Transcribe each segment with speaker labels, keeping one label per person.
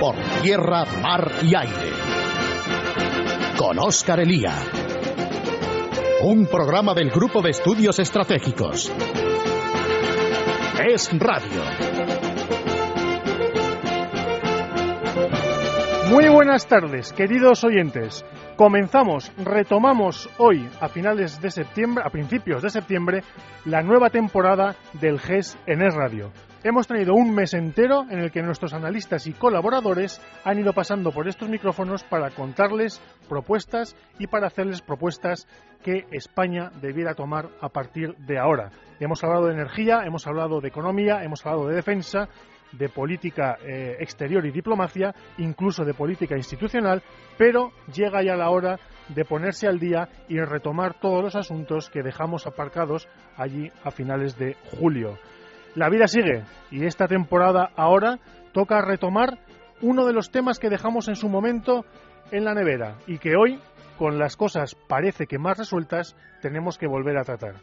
Speaker 1: por tierra, mar y aire. Con Óscar Elía. Un programa del Grupo de Estudios Estratégicos. Es Radio.
Speaker 2: Muy buenas tardes, queridos oyentes. Comenzamos, retomamos hoy, a finales de septiembre, a principios de septiembre, la nueva temporada del GES en Es Radio. Hemos tenido un mes entero en el que nuestros analistas y colaboradores han ido pasando por estos micrófonos para contarles propuestas y para hacerles propuestas que España debiera tomar a partir de ahora. Hemos hablado de energía, hemos hablado de economía, hemos hablado de defensa, de política eh, exterior y diplomacia, incluso de política institucional, pero llega ya la hora de ponerse al día y retomar todos los asuntos que dejamos aparcados allí a finales de julio. La vida sigue y esta temporada ahora toca retomar uno de los temas que dejamos en su momento en la nevera y que hoy, con las cosas parece que más resueltas, tenemos que volver a tratar.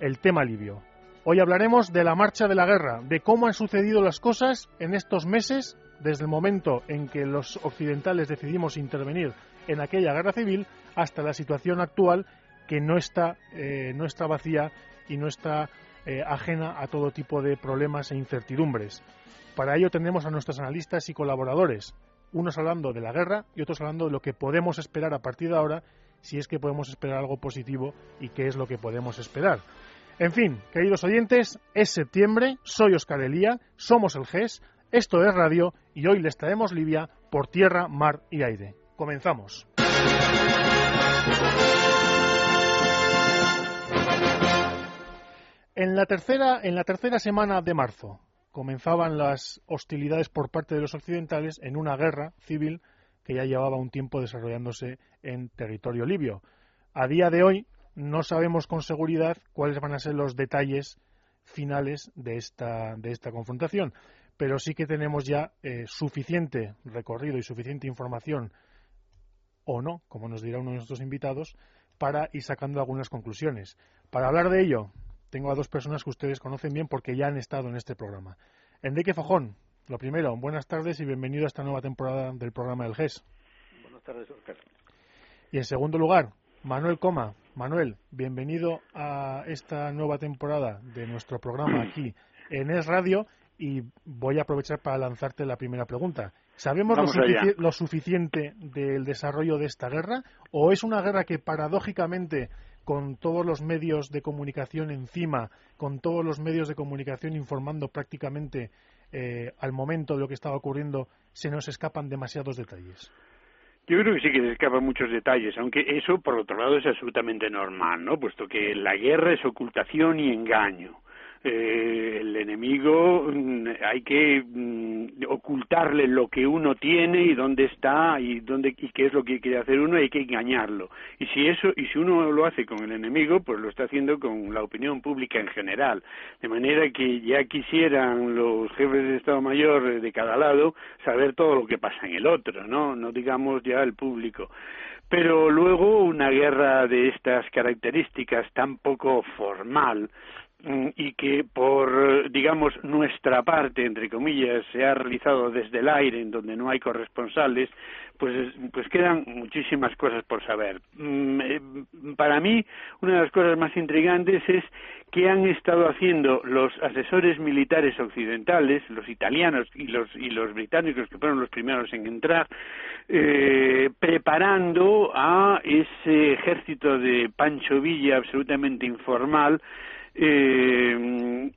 Speaker 2: El tema libio. Hoy hablaremos de la marcha de la guerra, de cómo han sucedido las cosas en estos meses, desde el momento en que los occidentales decidimos intervenir en aquella guerra civil hasta la situación actual que no está, eh, no está vacía y no está eh, ajena a todo tipo de problemas e incertidumbres. Para ello tenemos a nuestros analistas y colaboradores, unos hablando de la guerra y otros hablando de lo que podemos esperar a partir de ahora, si es que podemos esperar algo positivo y qué es lo que podemos esperar. En fin, queridos oyentes, es septiembre, soy Oscar Elía, somos el GES, esto es radio y hoy les traemos Libia por tierra, mar y aire. Comenzamos. En la tercera, semana de marzo comenzaban las hostilidades por parte de los occidentales en una guerra civil que ya llevaba un tiempo desarrollándose en territorio libio. A día de hoy, no sabemos con seguridad cuáles van a ser los detalles finales de esta, de esta confrontación, pero sí que tenemos ya eh, suficiente recorrido y suficiente información, o no, como nos dirá uno de nuestros invitados, para ir sacando algunas conclusiones. Para hablar de ello, tengo a dos personas que ustedes conocen bien porque ya han estado en este programa. Enrique Fajón, lo primero, buenas tardes y bienvenido a esta nueva temporada del programa del GES.
Speaker 3: Buenas tardes, Oscar.
Speaker 2: Y en segundo lugar, Manuel Coma. Manuel, bienvenido a esta nueva temporada de nuestro programa aquí en Es Radio y voy a aprovechar para lanzarte la primera pregunta. ¿Sabemos lo, suficiente del desarrollo de esta guerra o es una guerra que paradójicamente con todos los medios de comunicación encima, con todos los medios de comunicación informando prácticamente eh, al momento de lo que estaba ocurriendo, se nos escapan demasiados detalles?
Speaker 3: Yo creo que sí que se escapan muchos detalles, aunque eso, por otro lado, es absolutamente normal, ¿no? Puesto que la guerra es ocultación y engaño. Eh, el enemigo mm, hay que mm, ocultarle lo que uno tiene y dónde está y dónde y qué es lo que quiere hacer uno y hay que engañarlo. Y si eso y si uno lo hace con el enemigo pues lo está haciendo con la opinión pública en general. De manera que ya quisieran los jefes de estado mayor de cada lado saber todo lo que pasa en el otro no no digamos ya el público. Pero luego una guerra de estas características tan poco formal y que por, digamos, nuestra parte, entre comillas, se ha realizado desde el aire, en donde no hay corresponsales, pues, pues quedan muchísimas cosas por saber. Mm, eh, para mí, una de las cosas más intrigantes es qué han estado haciendo los asesores militares occidentales, los italianos y los, y los británicos, que fueron los primeros en entrar, eh, preparando a ese ejército de Pancho Villa absolutamente informal, eh,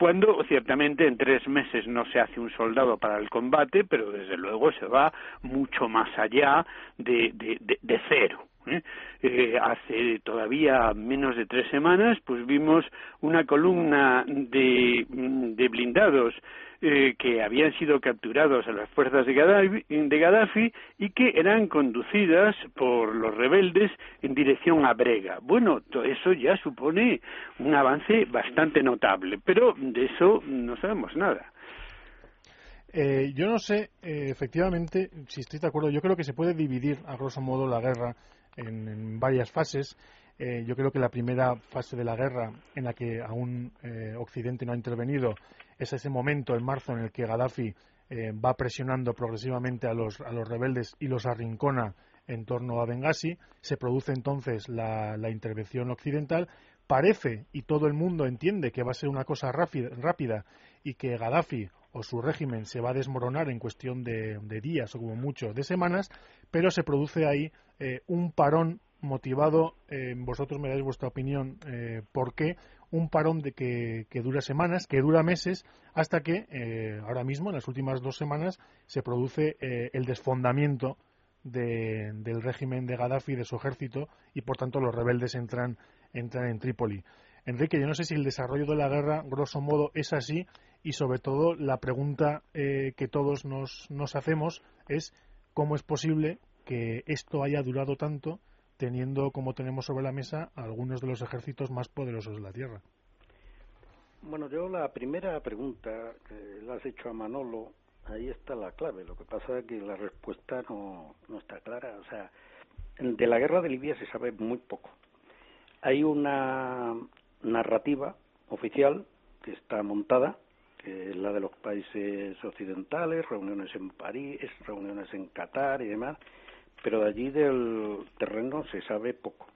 Speaker 3: cuando ciertamente en tres meses no se hace un soldado para el combate, pero desde luego se va mucho más allá de, de, cero. ¿Eh? Eh, hace todavía menos de tres semanas, pues vimos una columna de, de blindados eh, que habían sido capturados a las fuerzas de Gaddafi, y que eran conducidas por los rebeldes en dirección a Brega. Bueno, eso ya supone un avance bastante notable, pero de eso no sabemos nada.
Speaker 2: Eh, yo no sé, eh, efectivamente, si estoy de acuerdo, yo creo que se puede dividir, a grosso modo, la guerra en, varias fases. yo creo que la primera fase de la guerra, en la que aún Occidente no ha intervenido, es ese momento en marzo en el que Gaddafi eh, va presionando progresivamente a los, a los rebeldes y los arrincona en torno a Benghazi. Se produce entonces la, intervención occidental. Parece, y todo el mundo entiende, que va a ser una cosa rápida, y que Gaddafi o su régimen se va a desmoronar en cuestión de, días o como mucho de semanas, pero se produce ahí eh, un parón motivado, eh, vosotros me dais vuestra opinión, eh, por qué un parón de que, dura semanas, que dura meses, hasta que eh, ahora mismo, en las últimas dos semanas, se produce el desfondamiento del régimen de Gaddafi y de su ejército y, por tanto, los rebeldes entran, entran en Trípoli. Enrique, yo no sé si el desarrollo de la guerra, grosso modo, es así y, sobre todo, la pregunta que todos nos, nos hacemos es cómo es posible que esto haya durado tanto teniendo como tenemos sobre la mesa algunos de los ejércitos más poderosos de la Tierra.
Speaker 4: Bueno, yo la primera pregunta que la has hecho a Manolo, ahí está la clave. Lo que pasa es que la respuesta no, no está clara. O sea, de la guerra de Libia se sabe muy poco. Hay una narrativa oficial que está montada, que es la de los países occidentales, reuniones en París, reuniones en Qatar y demás, pero de allí del terreno se sabe poco.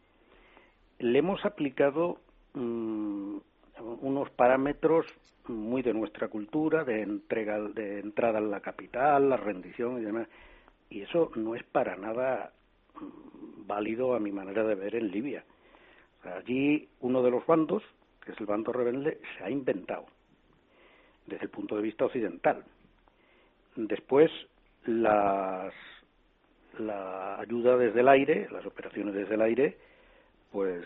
Speaker 4: Le hemos aplicado mm, unos parámetros muy de nuestra cultura, de entrega, de entrada en la capital, la rendición y demás, y eso no es para nada mm, válido a mi manera de ver en Libia. allí uno de los bandos, que es el bando rebelde, se ha inventado desde el punto de vista occidental. Después, las la ayuda desde el aire, las operaciones desde el aire, pues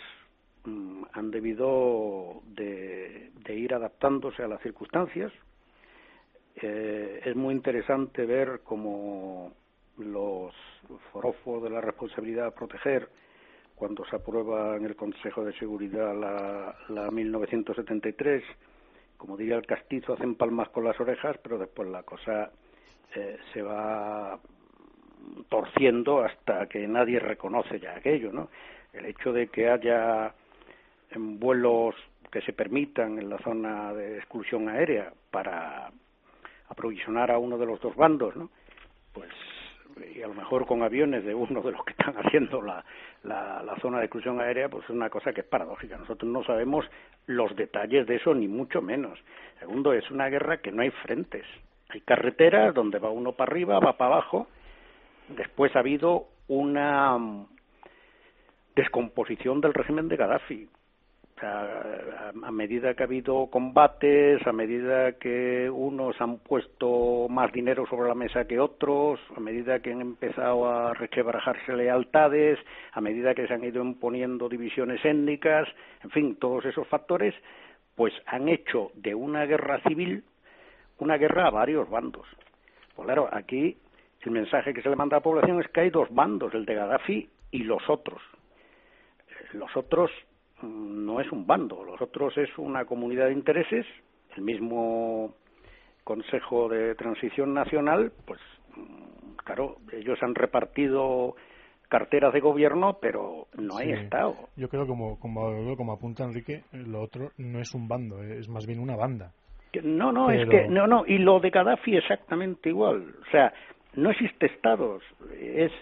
Speaker 4: mm, han debido de, ir adaptándose a las circunstancias. Eh, es muy interesante ver cómo los forofos de la responsabilidad de proteger, cuando se aprueba en el Consejo de Seguridad la, la 1973, como diría el castizo, hacen palmas con las orejas, pero después la cosa eh, se va torciendo hasta que nadie reconoce ya aquello, ¿no? El hecho de que haya vuelos que se permitan en la zona de exclusión aérea para aprovisionar a uno de los dos bandos, ¿no? Pues y a lo mejor con aviones de uno de los que están haciendo la, la, la, zona de exclusión aérea, pues es una cosa que es paradójica. Nosotros no sabemos los detalles de eso, ni mucho menos. Segundo, es una guerra que no hay frentes. Hay carreteras donde va uno para arriba, va para abajo, Después ha habido una mm, descomposición del régimen de Gaddafi. A, medida que ha habido combates, a medida que unos han puesto más dinero sobre la mesa que otros, a medida que han empezado a requebrajarse lealtades, a medida que se han ido imponiendo divisiones étnicas, en fin, todos esos factores, pues han hecho de una guerra civil una guerra a varios bandos. Pues claro, aquí el mensaje que se le manda a la población es que hay dos bandos, el de Gaddafi y los otros. Los otros no es un bando, los otros es una comunidad de intereses, el mismo Consejo de Transición Nacional, pues mm, claro, ellos han repartido carteras de gobierno, pero no hay Estado.
Speaker 2: Yo creo, como, como, como apunta Enrique, lo otro no es un bando, es más bien una banda.
Speaker 4: No, no, es que, no, no, y lo de Gaddafi exactamente igual. O sea, no existe Estados. Es,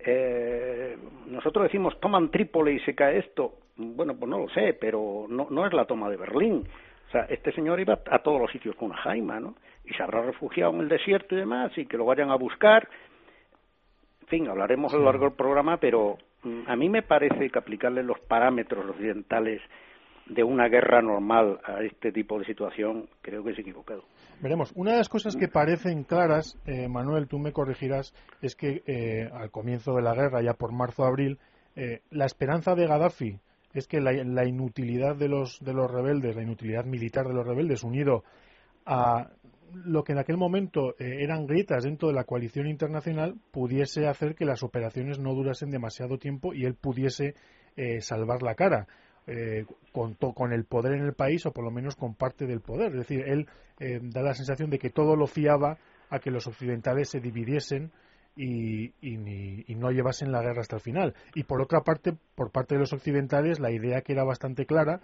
Speaker 4: eh, nosotros decimos toman Trípoli y se cae esto. Bueno, pues no lo sé, pero no, no es la toma de Berlín. O sea, este señor iba a todos los sitios con Jaima, ¿no? Y se habrá refugiado en el desierto y demás, y que lo vayan a buscar. En fin, hablaremos a lo largo del programa, pero mm, a mí me parece que aplicarle los parámetros occidentales de una guerra normal a este tipo de situación, creo que es equivocado.
Speaker 2: Veremos. Una de las cosas que parecen claras, eh, Manuel, tú me corregirás, es que eh, al comienzo de la guerra, ya por marzo-abril, eh, la esperanza de Gaddafi es que la, inutilidad de los, de los rebeldes, la inutilidad militar de los rebeldes, unido a lo que en aquel momento eran grietas dentro de la coalición internacional, pudiese hacer que las operaciones no durasen demasiado tiempo y él pudiese salvar la cara eh, contó con el poder en el país o por lo menos con parte del poder. Es decir, él eh, da la sensación de que todo lo fiaba a que los occidentales se dividiesen y, y, no llevasen la guerra hasta el final. Y por otra parte, por parte de los occidentales, la idea que era bastante clara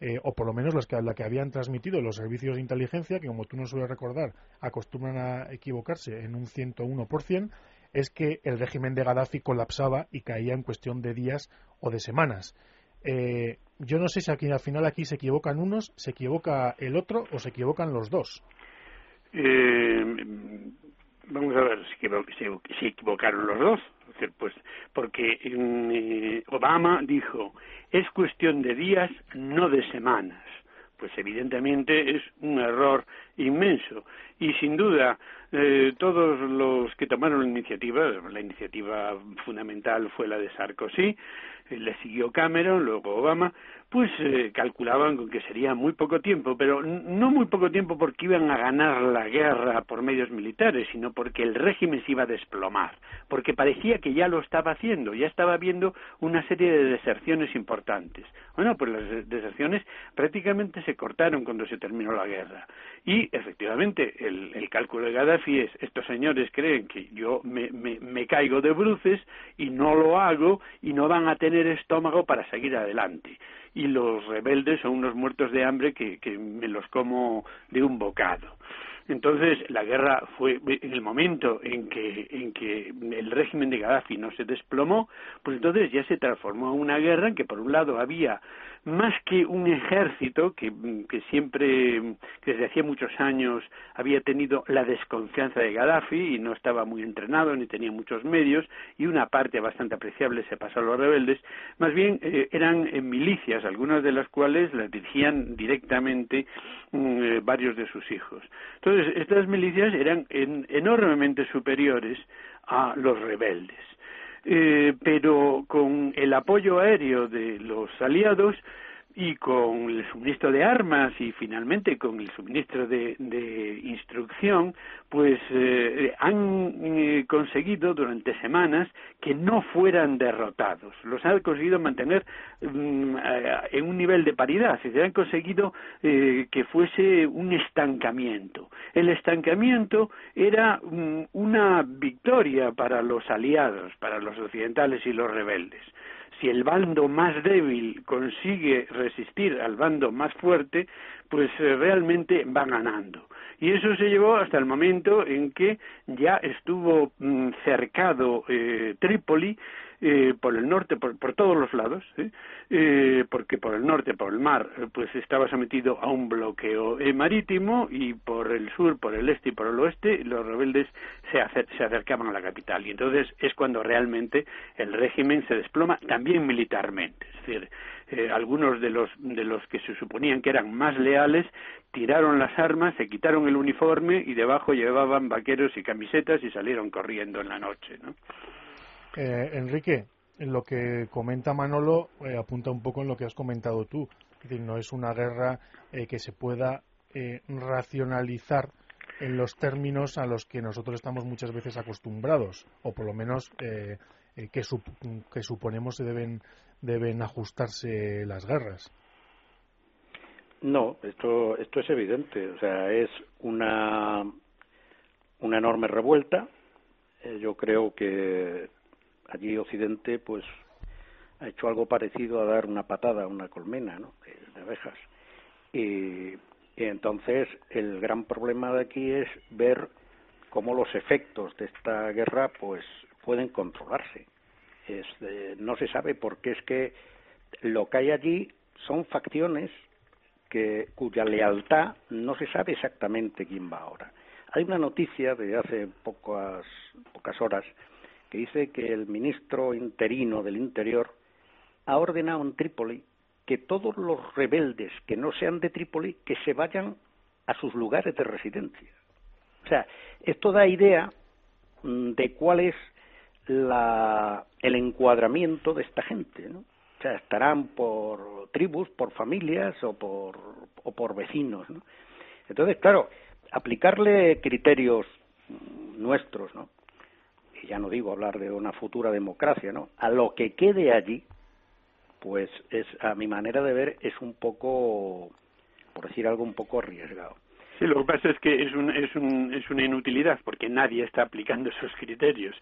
Speaker 2: eh, o por lo menos las que, la que habían transmitido los servicios de inteligencia, que como tú nos sueles recordar, acostumbran a equivocarse en un 101%, es que el régimen de Gaddafi colapsaba y caía en cuestión de días o de semanas. Eh, yo no sé si aquí al final aquí se equivocan unos, se equivoca el otro o se equivocan los dos.
Speaker 3: Eh, vamos a ver si, se equivocaron los dos, pues porque eh, Obama dijo es cuestión de días, no de semanas. Pues evidentemente es un error inmenso y sin duda eh, todos los que tomaron la iniciativa, la iniciativa fundamental fue la de Sarkozy, eh, le siguió Cameron, luego Obama, pues eh, calculaban con que sería muy poco tiempo, pero no muy poco tiempo porque iban a ganar la guerra por medios militares, sino porque el régimen se iba a desplomar, porque parecía que ya lo estaba haciendo, ya estaba viendo una serie de deserciones importantes. Bueno, pues las deserciones prácticamente se cortaron cuando se terminó la guerra. Y efectivamente, el, el cálculo de Gaddafi es, estos señores creen que yo me, me, me caigo de bruces y no lo hago y no van a tener estómago para seguir adelante y los rebeldes son unos muertos de hambre que, que me los como de un bocado. Entonces, la guerra fue en el momento en que, en que el régimen de Gaddafi no se desplomó, pues entonces ya se transformó en una guerra en que por un lado había más que un ejército que, siempre, que desde hacía muchos años había tenido la desconfianza de Gaddafi y no estaba muy entrenado ni tenía muchos medios y una parte bastante apreciable se pasó a los rebeldes, más bien eh, eran eh, milicias, algunas de las cuales las dirigían directamente mm, varios de sus hijos. Entonces, estas milicias eran enormemente superiores a los rebeldes. Eh, pero con el apoyo aéreo de los aliados y con el suministro de armas y finalmente con el suministro de, de instrucción, pues eh, han eh, conseguido durante semanas que no fueran derrotados. Los han conseguido mantener mm, en un nivel de paridad, se han conseguido eh, que fuese un estancamiento. El estancamiento era mm, una victoria para los aliados, para los occidentales y los rebeldes si el bando más débil consigue resistir al bando más fuerte, pues eh, realmente va ganando. Y eso se llevó hasta el momento en que ya estuvo mm, cercado eh, Trípoli eh, por el norte, por, todos los lados, eh, porque por el norte, por el mar, pues estaba sometido a un bloqueo marítimo y por el sur, por el este y por el oeste, los rebeldes se, se acercaban a la capital. Y entonces es cuando realmente el régimen se desploma, también militarmente. Es decir, eh, algunos de los, de los que se suponían que eran más leales tiraron las armas, se quitaron el uniforme y debajo llevaban vaqueros y camisetas y salieron corriendo en la noche. ¿no?
Speaker 2: Eh, Enrique, lo que comenta Manolo eh, apunta un poco en lo que has comentado tú. Es no es una guerra que se pueda racionalizar en los términos a los que nosotros estamos muchas veces acostumbrados, o por lo menos que, que suponemos se deben deben ajustarse las guerras.
Speaker 4: No, esto, esto es evidente. O sea, es una, una enorme revuelta. Eh, yo creo que allí Occidente, pues, ha hecho algo parecido a dar una patada a una colmena, ¿no? De, abejas. Y, entonces el gran problema de aquí es ver cómo los efectos de esta guerra, pues, pueden controlarse no se sabe porque es que lo que hay allí son facciones que, cuya lealtad no se sabe exactamente quién va ahora. Hay una noticia de hace pocas, pocas horas que dice que el ministro interino del Interior ha ordenado en Trípoli que todos los rebeldes que no sean de Trípoli que se vayan a sus lugares de residencia. O sea, esto da idea mm, de cuál es la, el encuadramiento de esta gente, ¿no? O sea, estarán por tribus, por familias o por, o por vecinos, ¿no? Entonces, claro, aplicarle criterios nuestros, ¿no? Ya no digo hablar de una futura democracia, ¿no? A lo que quede allí, pues es, a mi manera de ver, es un poco, por decir algo, un poco arriesgado.
Speaker 3: Sí, lo que pasa es que es, un, es, un, es una inutilidad porque nadie está aplicando esos criterios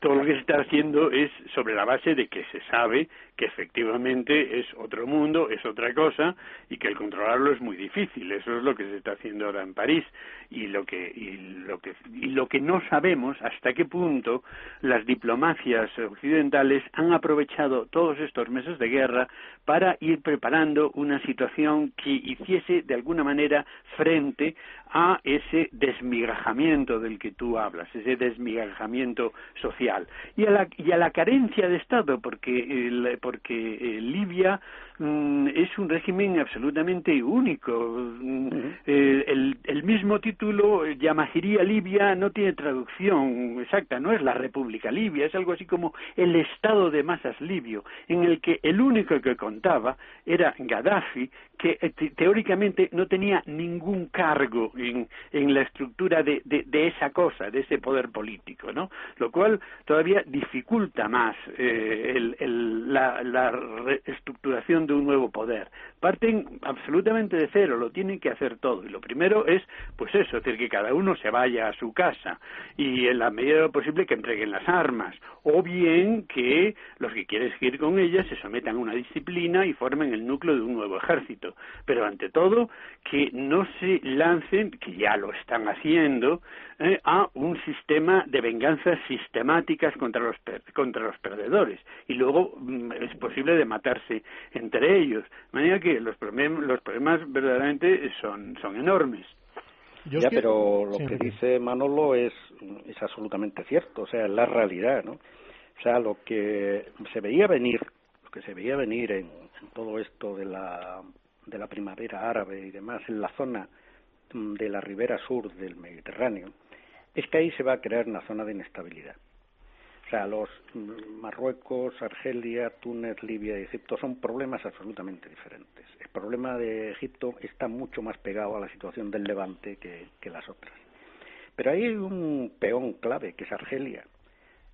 Speaker 3: todo lo que se está haciendo es sobre la base de que se sabe que efectivamente es otro mundo, es otra cosa y que el controlarlo es muy difícil. Eso es lo que se está haciendo ahora en París y lo que y lo que y lo que no sabemos hasta qué punto las diplomacias occidentales han aprovechado todos estos meses de guerra para ir preparando una situación que hiciese de alguna manera frente a ese desmigajamiento del que tú hablas, ese desmigajamiento social. Y a la, y a la carencia de Estado, porque, porque eh, Libia es un régimen absolutamente único. Mm, el, el, mismo título, Yamahiría Libia, no tiene traducción exacta, no es la República Libia, es algo así como el Estado de masas libio, en el que el único que contaba era Gaddafi, que eh, teóricamente no tenía ningún cargo en, en la estructura de, de, esa cosa, de ese poder político, ¿no? Lo cual todavía dificulta más eh, el, el, la, la de un nuevo poder. Parten absolutamente de cero, lo tienen que hacer todo. Y lo primero es, pues eso, es decir, que cada uno se vaya a su casa y en la medida de lo posible que entreguen las armas. O bien que los que quieren seguir con ellas se sometan a una disciplina y formen el núcleo de un nuevo ejército. Pero ante todo, que no se lancen, que ya lo están haciendo, eh, a un sistema de venganzas sistemáticas contra los, contra los perdedores. Y luego mm, es posible de matarse entre ellos. De manera que los, los problemas verdaderamente son, son enormes.
Speaker 4: ya, pero lo que dice Manolo es, es absolutamente cierto, o sea, es la realidad, ¿no? O sea, lo que se veía venir, lo que se veía venir en, en todo esto de la, de la primavera árabe y demás, en la zona mm, de la ribera sur del Mediterráneo, es que ahí se va a crear una zona de inestabilidad. O sea, los Marruecos, Argelia, Túnez, Libia y Egipto son problemas absolutamente diferentes. El problema de Egipto está mucho más pegado a la situación del Levante que, las otras. Pero hay un peón clave, que es Argelia.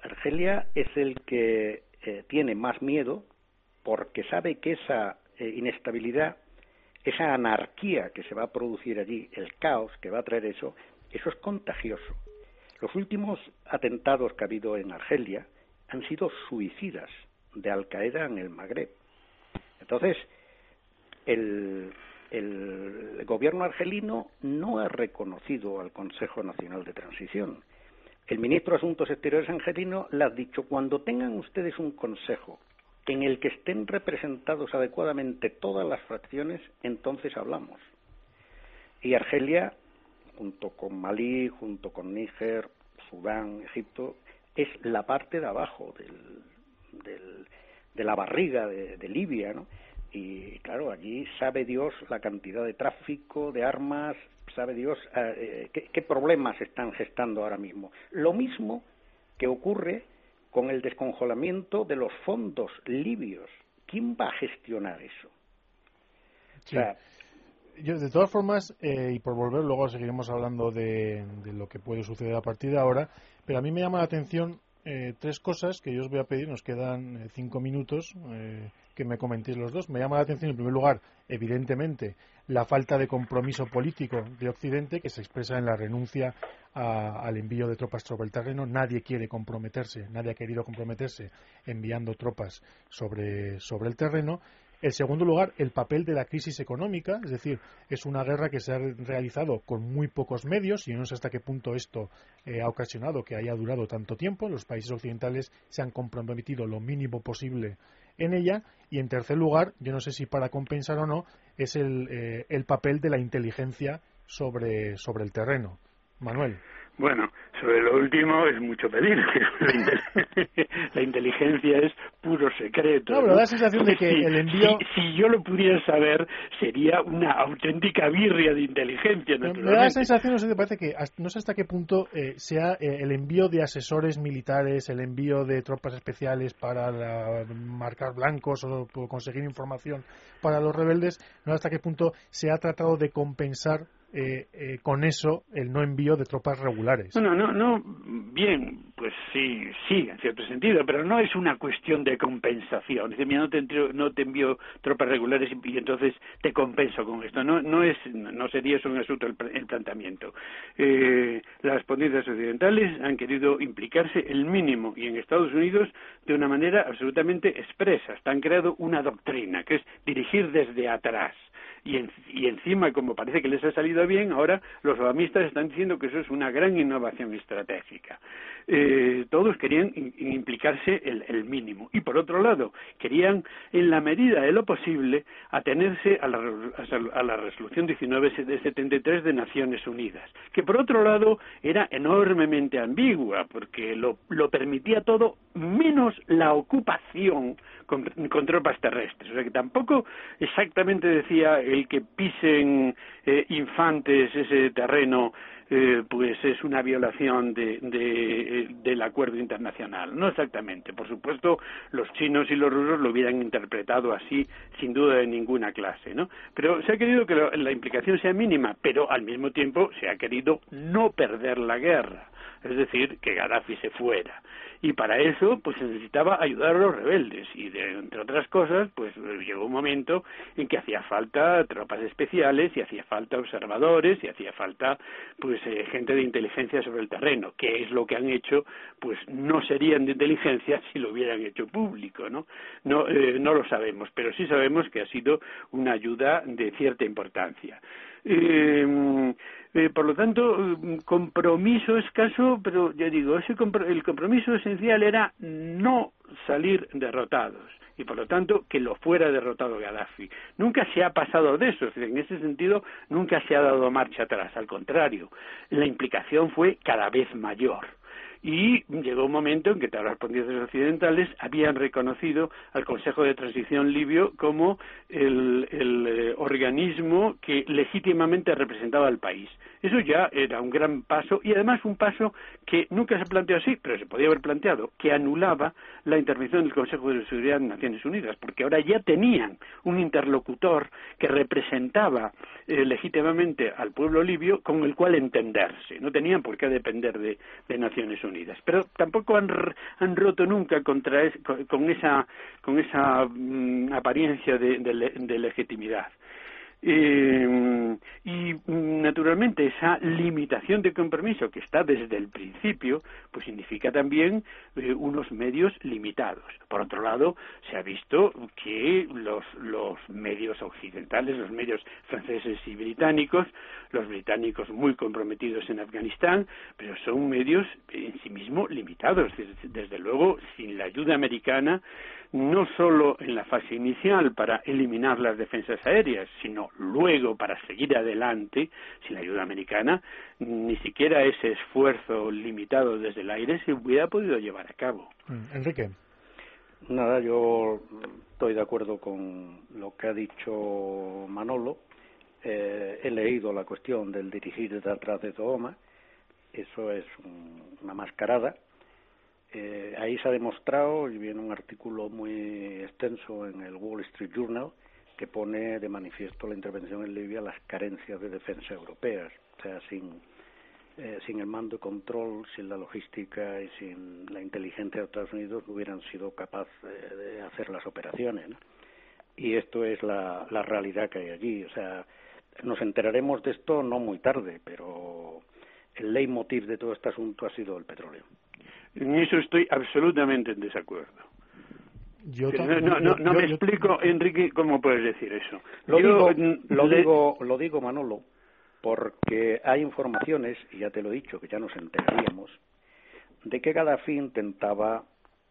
Speaker 4: Argelia es el que eh, tiene más miedo porque sabe que esa eh, inestabilidad, esa anarquía que se va a producir allí, el caos que va a traer eso, eso es contagioso. Los últimos atentados que ha habido en Argelia han sido suicidas de Al Qaeda en el Magreb. Entonces, el, el gobierno argelino no ha reconocido al Consejo Nacional de Transición. El ministro de Asuntos Exteriores argelino le ha dicho, cuando tengan ustedes un consejo en el que estén representados adecuadamente todas las fracciones, entonces hablamos. Y Argelia junto con Malí, junto con Níger, Sudán, Egipto, es la parte de abajo del, de la barriga de, Libia, ¿no? Y claro, allí sabe Dios la cantidad de tráfico, de armas, sabe Dios eh, eh, qué, qué problemas están gestando ahora mismo. Lo mismo que ocurre con el descongelamiento de los fondos libios. ¿Quién va a gestionar eso?
Speaker 2: O sea, yo, de todas formas, eh, y por volver, luego seguiremos hablando de, lo que puede suceder a partir de ahora, pero a mí me llama la atención eh, tres cosas que yo os voy a pedir, nos quedan eh, cinco minutos, que me comentéis los dos. Me llama la atención, en primer lugar, evidentemente, la falta de compromiso político de Occidente, que se expresa en la renuncia al envío de tropas sobre el terreno. Nadie quiere comprometerse, nadie ha querido comprometerse enviando tropas sobre, sobre el terreno. En segundo lugar, el papel de la crisis económica, es decir, es una guerra que se ha realizado con muy pocos medios y no sé hasta qué punto esto eh, ha ocasionado que haya durado tanto tiempo. Los países occidentales se han comprometido lo mínimo posible en ella. Y en tercer lugar, yo no sé si para compensar o no, es el, eh, el papel de la inteligencia sobre, sobre el terreno. Manuel.
Speaker 3: Bueno, sobre lo último es mucho pedir. la inteligencia es puro secreto.
Speaker 2: No, pero da la sensación de que el envío.
Speaker 3: Si, yo lo pudiera saber, sería una auténtica birria de inteligencia. Me
Speaker 2: da la sensación, no sé, parece que no sé hasta qué punto eh, sea eh, el envío de asesores militares, el envío de tropas especiales para marcar blancos o, conseguir información para los rebeldes, no sé hasta qué punto se ha tratado de compensar eh, eh, con eso el no envío de tropas regulares.
Speaker 3: No, no, no, bien, pues sí, sí, en cierto sentido, pero no es una cuestión de compensación. Dice, mira, no te, no te envío tropas regulares y, entonces te compenso con esto. No, no es, no sería eso un asunto el, planteamiento. Eh, las potencias occidentales han querido implicarse el mínimo y en Estados Unidos de una manera absolutamente expresa. Han creado una doctrina que es dirigir desde atrás y, y encima, como parece que les ha salido bien, ahora los obamistas están diciendo que eso es una gran innovación estratégica. Eh, todos querían implicarse el, mínimo. Y por otro lado, querían, en la medida de lo posible, atenerse a la, a la resolución 19 de 73 de Naciones Unidas, que por otro lado era enormemente ambigua, porque lo, lo permitía todo menos la ocupación con, tropas terrestres. O sea que tampoco exactamente decía el que pisen eh, infantes ese terreno eh, pues es una violación de, de, del acuerdo internacional. No exactamente. Por supuesto, los chinos y los rusos lo hubieran interpretado así, sin duda de ninguna clase, ¿no? Pero se ha querido que la implicación sea mínima, pero al mismo tiempo se ha querido no perder la guerra es decir, que Gaddafi se fuera. Y para eso, pues se necesitaba ayudar a los rebeldes. Y de, entre otras cosas, pues llegó un momento en que hacía falta tropas especiales, y hacía falta observadores, y hacía falta, pues, eh, gente de inteligencia sobre el terreno. que es lo que han hecho? Pues no serían de inteligencia si lo hubieran hecho público, ¿no? No, eh, no lo sabemos, pero sí sabemos que ha sido una ayuda de cierta importancia. Eh, eh, por lo tanto, mm, compromiso escaso, pero ya digo, ese el compromiso esencial era no salir derrotados y por lo tanto que lo fuera derrotado Gaddafi. Nunca se ha pasado de eso, en ese sentido nunca se ha dado marcha atrás, al contrario, la implicación fue cada vez mayor y llegó un momento en que todas las potencias occidentales habían reconocido al Consejo de Transición libio como el, eh, organismo que legítimamente representaba al país. Eso ya era un gran paso y además un paso que nunca se planteó así, pero se podía haber planteado, que anulaba la intervención del Consejo de Seguridad de Naciones Unidas, porque ahora ya tenían un interlocutor que representaba eh, legítimamente al pueblo libio con el cual entenderse. No tenían por qué depender de, Naciones Unidas. Pero tampoco han, roto nunca contra con, esa, con esa mm, apariencia de legitimidad. Eh, y naturalmente esa limitación de compromiso que está desde el principio, pues significa también eh, unos medios limitados. Por otro lado, se ha visto que los, los medios occidentales, los medios franceses y británicos, los británicos muy comprometidos en Afganistán, pero son medios en sí mismos limitados. desde luego, sin la ayuda americana, no solo en la fase inicial para eliminar las defensas aéreas, sino luego para seguir adelante, sin la ayuda americana, ni siquiera ese esfuerzo limitado desde el aire se hubiera podido llevar a cabo.
Speaker 2: Mm, Enrique.
Speaker 4: Nada, yo estoy de acuerdo con lo que ha dicho Manolo. Eh, he leído la cuestión del dirigir desde atrás de Toma. Eso es una mascarada eh, ahí se ha demostrado, y viene un artículo muy extenso en el Wall Street Journal, que pone de manifiesto la intervención en Libia las carencias de defensa europeas. O sea, sin, eh, sin el mando y control, sin la logística y sin la inteligencia de Estados Unidos no hubieran sido capaces de hacer las operaciones. Y esto es la, la realidad que hay allí. O sea, nos enteraremos de esto no muy tarde, pero el leitmotiv de todo este asunto ha sido el petróleo.
Speaker 3: En eso estoy absolutamente en desacuerdo. Yo no, no, no, me explico, Enrique, cómo puedes decir eso.
Speaker 4: Lo, digo, lo, digo, lo digo, Manolo, porque hay informaciones, y ya te lo he dicho, que ya nos enteraríamos, de que Gaddafi intentaba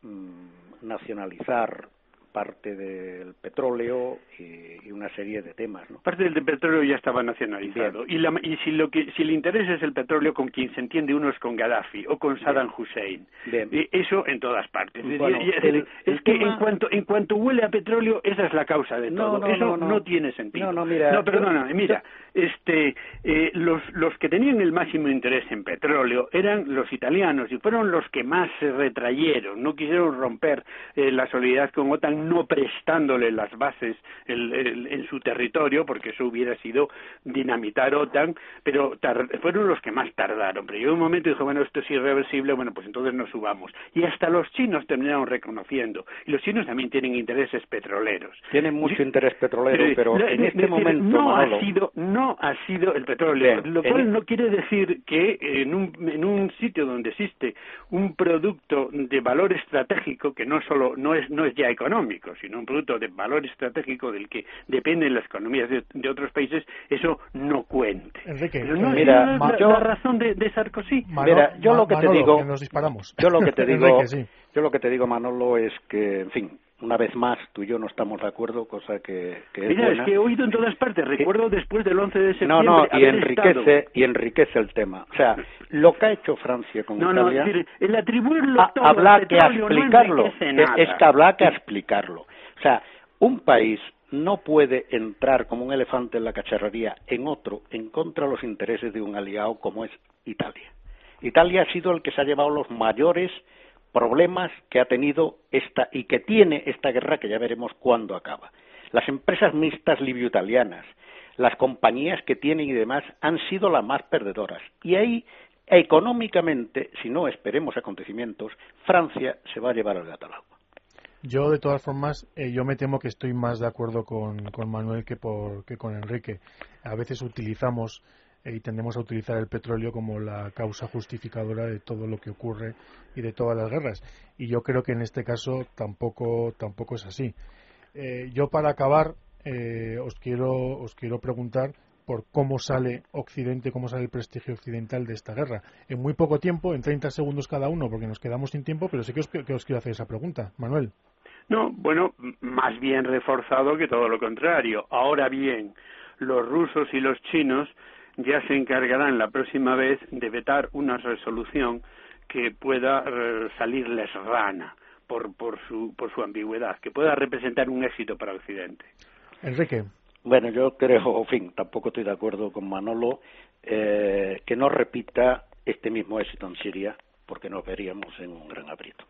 Speaker 4: mm, nacionalizar parte del petróleo y, una serie de temas. ¿no?
Speaker 3: Parte del petróleo ya estaba nacionalizado. Y, y, si, lo que, si le interesa es el petróleo, con quien se entiende uno es con Gaddafi o con Saddam Hussein. Y eso en todas partes. es, que en, cuanto, en cuanto huele a petróleo, esa es la causa de todo. eso no, tiene sentido.
Speaker 4: No, mira,
Speaker 3: no, perdona, mira, este, eh, los, los que tenían el máximo interés en petróleo eran los italianos y fueron los que más se retrayeron, no quisieron romper eh, la solidaridad con OTAN no prestándole las bases en su territorio, porque eso hubiera sido dinamitar OTAN, pero fueron los que más tardaron. Pero llegó un momento y dijo, bueno, esto es irreversible, bueno, pues entonces nos subamos. Y hasta los chinos terminaron reconociendo. Y los chinos también tienen intereses petroleros.
Speaker 4: Tienen mucho interés petrolero, pero, en este momento
Speaker 3: no ha sido no ha sido el petróleo, lo cual no quiere decir que en un, en un sitio donde existe un producto de valor estratégico que no solo no es no es ya económico, sino un producto de valor estratégico del que dependen las economías de, otros países, eso no cuente.
Speaker 2: Enrique,
Speaker 3: no mira, la, razón de, Sarkozy.
Speaker 4: mira, yo lo que te digo,
Speaker 2: nos disparamos.
Speaker 4: Yo lo que te digo, yo lo que te digo, Manolo, es que, en fin, una vez más, tú y yo no estamos de acuerdo, cosa que, que
Speaker 3: es Mira, es que he oído en todas partes, recuerdo después del 11 de septiembre...
Speaker 4: No, no, y enriquece, y enriquece el tema. O sea, lo que ha hecho Francia con
Speaker 3: no,
Speaker 4: Italia...
Speaker 3: No, el atribuirlo
Speaker 4: a,
Speaker 3: todo
Speaker 4: que explicarlo, es que habla que explicarlo. O sea, un país no puede entrar como un elefante en la cacharrería en otro en contra de los intereses de un aliado como es Italia. Italia ha sido el que se ha llevado los mayores problemas que ha tenido esta y que tiene esta guerra que ya veremos cuándo acaba. Las empresas mixtas libio-italianas, las compañías que tienen y demás han sido las más perdedoras. Y ahí, económicamente, si no esperemos acontecimientos, Francia se va a llevar al gato al agua.
Speaker 2: Yo, de todas formas, eh, yo me temo que estoy más de acuerdo con, con Manuel que, por, que con Enrique. A veces utilizamos y tendemos a utilizar el petróleo como la causa justificadora de todo lo que ocurre y de todas las guerras. Y yo creo que en este caso tampoco, tampoco es así. Eh, yo para acabar eh, os quiero os quiero preguntar por cómo sale Occidente, cómo sale el prestigio occidental de esta guerra. En muy poco tiempo, en 30 segundos cada uno, porque nos quedamos sin tiempo, pero sí que os, que os quiero hacer esa pregunta. Manuel.
Speaker 3: No, bueno, más bien reforzado que todo lo contrario. Ahora bien, los rusos y los chinos ya se encargarán la próxima vez de vetar una resolución que pueda eh, salirles rana por, por, su, por su ambigüedad, que pueda representar un éxito para Occidente.
Speaker 2: Enrique.
Speaker 4: Bueno, yo creo, en fin, tampoco estoy de acuerdo con Manolo, eh, que no repita este mismo éxito en Siria, porque nos veríamos en un gran aprieto.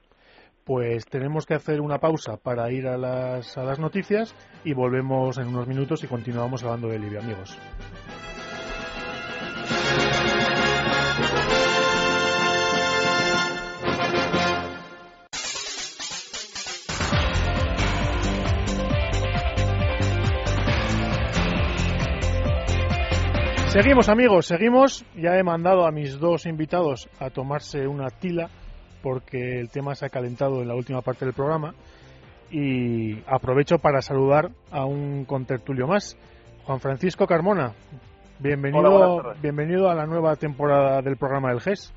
Speaker 2: Pues tenemos que hacer una pausa para ir a las, a las noticias y volvemos en unos minutos y continuamos hablando de Libia, amigos. Seguimos amigos, seguimos. Ya he mandado a mis dos invitados a tomarse una tila porque el tema se ha calentado en la última parte del programa y aprovecho para saludar a un contertulio más, Juan Francisco Carmona. Bienvenido, bienvenido a la nueva temporada del programa del GES.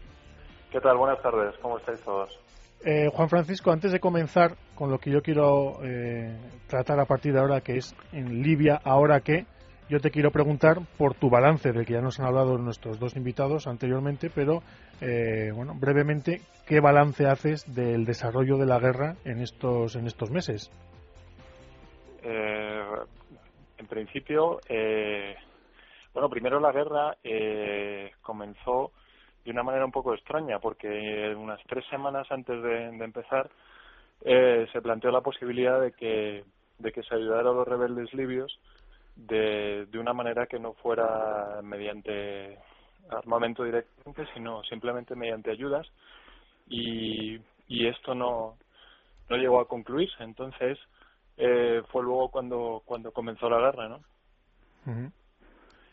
Speaker 5: ¿Qué tal? Buenas tardes. ¿Cómo estáis todos?
Speaker 2: Eh, Juan Francisco, antes de comenzar con lo que yo quiero eh, tratar a partir de ahora, que es en Libia, ahora que, yo te quiero preguntar por tu balance, del que ya nos han hablado nuestros dos invitados anteriormente, pero eh, bueno, brevemente, ¿qué balance haces del desarrollo de la guerra en estos, en estos meses?
Speaker 5: en principio, bueno, primero la guerra eh, comenzó de una manera un poco extraña, porque unas tres semanas antes de, empezar eh, se planteó la posibilidad de que, de que se ayudara a los rebeldes libios de, de una manera que no fuera mediante armamento directamente, sino simplemente mediante ayudas. Y, y esto no, no llegó a concluirse. Entonces, eh, fue luego cuando, cuando comenzó la guerra, ¿no?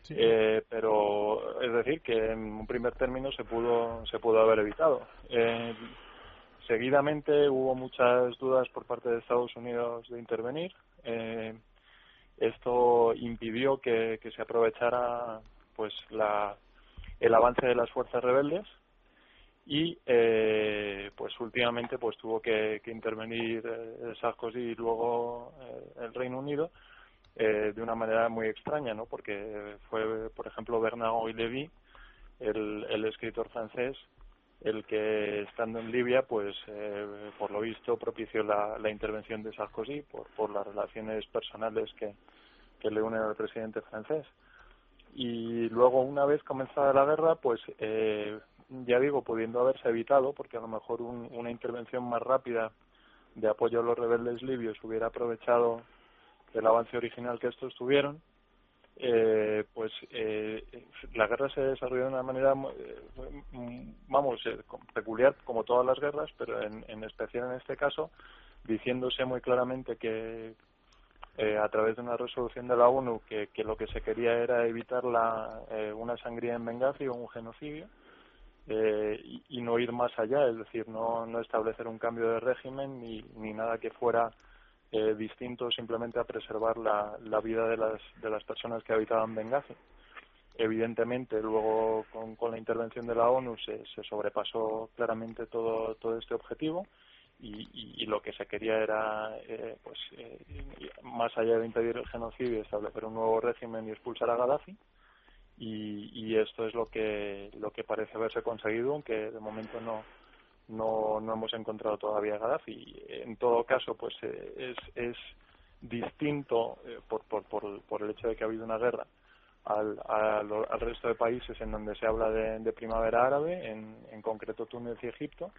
Speaker 5: Eh, pero es decir que en un primer término se pudo se pudo haber evitado. Eh, seguidamente hubo muchas dudas por parte de Estados Unidos de intervenir. Eh, esto impidió que, que, se aprovechara pues la, el avance de las fuerzas rebeldes y eh, pues últimamente pues tuvo que, que intervenir eh, Sarkozy y luego el Reino Unido eh, de una manera muy extraña, ¿no? Porque fue, por ejemplo, Bernard Lévy, el, el escritor francés, el que estando en Libia, pues eh, por lo visto propició la, intervención de Sarkozy por, por las relaciones personales que, que le unen al presidente francés. Y luego, una vez comenzada la guerra, pues eh, ya digo, pudiendo haberse evitado, porque a lo mejor una intervención más rápida de apoyo a los rebeldes libios hubiera aprovechado el avance original que estos tuvieron, eh, pues eh, la guerra se desarrolló de una manera, eh, vamos, eh, peculiar como todas las guerras, pero en, en especial en este caso, diciéndose muy claramente que eh, a través de una resolución de la ONU que, que lo que se quería era evitar la, una sangría en Benghazi o un genocidio y, y, no ir más allá, es decir, no, no establecer un cambio de régimen ni, ni nada que fuera eh, distinto simplemente a preservar la, vida de las, de las personas que habitaban Benghazi. Evidentemente, luego con, con la intervención de la ONU se, se sobrepasó claramente todo, todo este objetivo y, y, y, lo que se quería era, eh, pues, eh, más allá de impedir el genocidio, establecer un nuevo régimen y expulsar a Gaddafi. Y, y esto es lo que lo que parece haberse conseguido, aunque de momento no no, no hemos encontrado todavía a Gaddafi. En todo caso, pues eh, es, es distinto eh, por, por, por, por el hecho de que ha habido una guerra al, al, al resto de países en donde se habla de, de primavera árabe, en, en concreto Túnez y Egipto,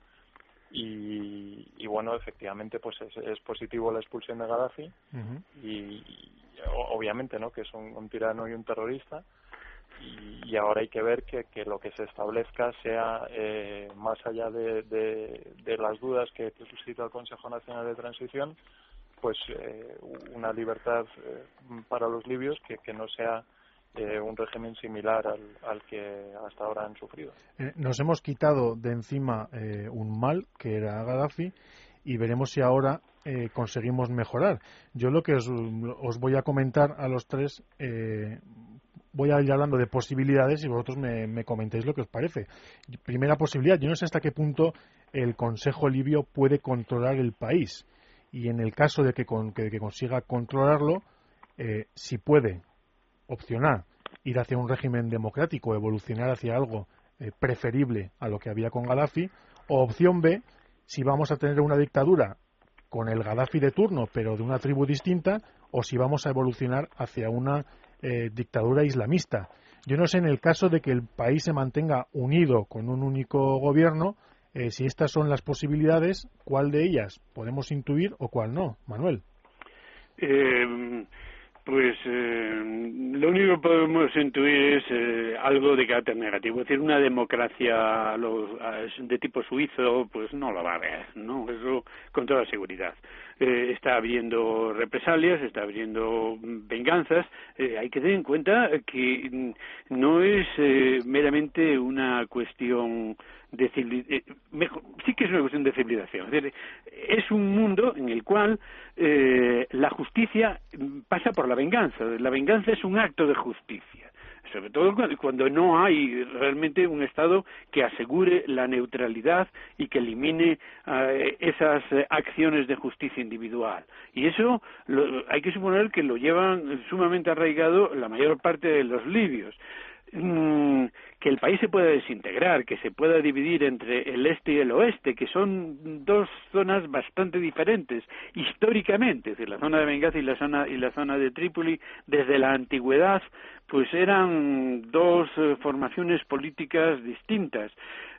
Speaker 5: y, y bueno efectivamente pues es, es, positivo la expulsión de Gaddafi uh -huh. y, y, obviamente no que es un, un, tirano y un terrorista y, ahora hay que ver que, que, lo que se establezca sea eh, más allá de, de, las dudas que, suscita el Consejo Nacional de Transición pues eh, una libertad eh, para los libios que, que no sea eh, un régimen similar al, al, que hasta ahora han sufrido.
Speaker 2: Eh, nos hemos quitado de encima eh, un mal que era Gaddafi y veremos si ahora eh, conseguimos mejorar. Yo lo que os, os, voy a comentar a los tres, voy a ir hablando de posibilidades y vosotros me, me, comentéis lo que os parece. Primera posibilidad, yo no sé hasta qué punto el Consejo Libio puede controlar el país y en el caso de que, con, que, consiga controlarlo, eh, si puede opción A, ir hacia un régimen democrático, evolucionar hacia algo eh, preferible a lo que había con Gaddafi, o opción B, si vamos a tener una dictadura con el Gaddafi de turno, pero de una tribu distinta, o si vamos a evolucionar hacia una eh, dictadura islamista. Yo no sé en el caso de que el país se mantenga unido con un único gobierno, eh, si estas son las posibilidades, ¿cuál de ellas podemos intuir o cuál no? Manuel.
Speaker 3: Eh pues eh, lo único que podemos intuir es eh, algo de carácter negativo. Es decir, una democracia de tipo suizo, pues no lo va a ver, ¿no? Eso con toda seguridad. Eh, está habiendo represalias, está habiendo venganzas. Eh, hay que tener en cuenta que no es eh, meramente una cuestión de eh, sí que es una cuestión de civilización. Es, decir, es un mundo en el cual eh, la justicia pasa por la venganza. La venganza es un acto de justicia sobre todo cuando no hay realmente un Estado que asegure la neutralidad y que elimine uh, esas acciones de justicia individual. Y eso lo, hay que suponer que lo llevan sumamente arraigado la mayor parte de los libios. Mm, que el país se pueda desintegrar, que se pueda dividir entre el este y el oeste, que son dos zonas bastante diferentes históricamente, es decir, la zona de Benghazi y la zona y la zona de Trípoli desde la antigüedad, pues eran dos eh, formaciones políticas distintas.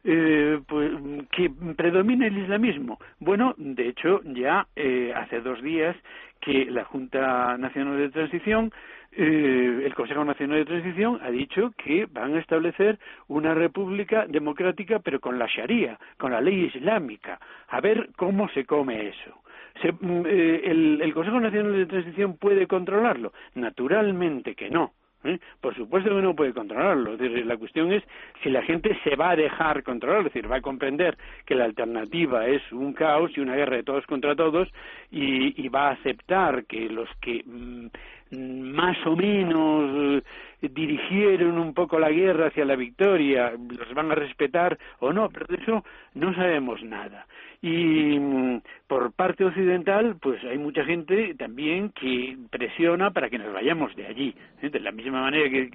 Speaker 3: Eh, pues, que predomina el islamismo. Bueno, de hecho, ya eh, hace dos días que la Junta Nacional de Transición eh, el Consejo Nacional de Transición ha dicho que van a establecer una república democrática pero con la Sharia, con la ley islámica. A ver cómo se come eso. Se, eh, el, el Consejo Nacional de Transición puede controlarlo? Naturalmente que no. ¿Eh? Por supuesto que no puede controlarlo. La cuestión es si la gente se va a dejar controlar, es decir, va a comprender que la alternativa es un caos y una guerra de todos contra todos y, y va a aceptar que los que mmm, más o menos dirigieron un poco la guerra hacia la victoria, los van a respetar o no, pero de eso no sabemos nada. Y mm, por parte occidental, pues hay mucha gente también que presiona para que nos vayamos de allí, ¿eh? de la misma manera que,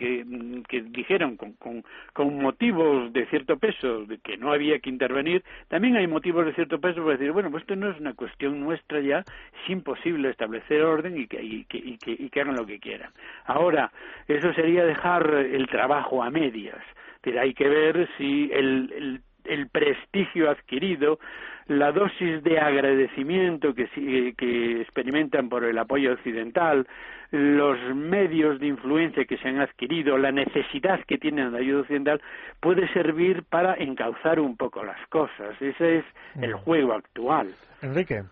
Speaker 3: que dijeron con, con, con, motivos de cierto peso de que no había que intervenir, también hay motivos de cierto peso para decir, bueno, pues esto no es una cuestión nuestra ya, es imposible establecer orden y que, y que, y que, y que hagan lo que quieran. Ahora, eso sería dejar el trabajo a medias, pero hay que ver si el, el prestigio adquirido, la dosis de agradecimiento que, que experimentan por el apoyo occidental, los medios de influencia que se han adquirido, la necesidad que tienen de ayuda occidental, puede servir para encauzar un poco las cosas. Ese es el mm. juego actual.
Speaker 2: Enrique.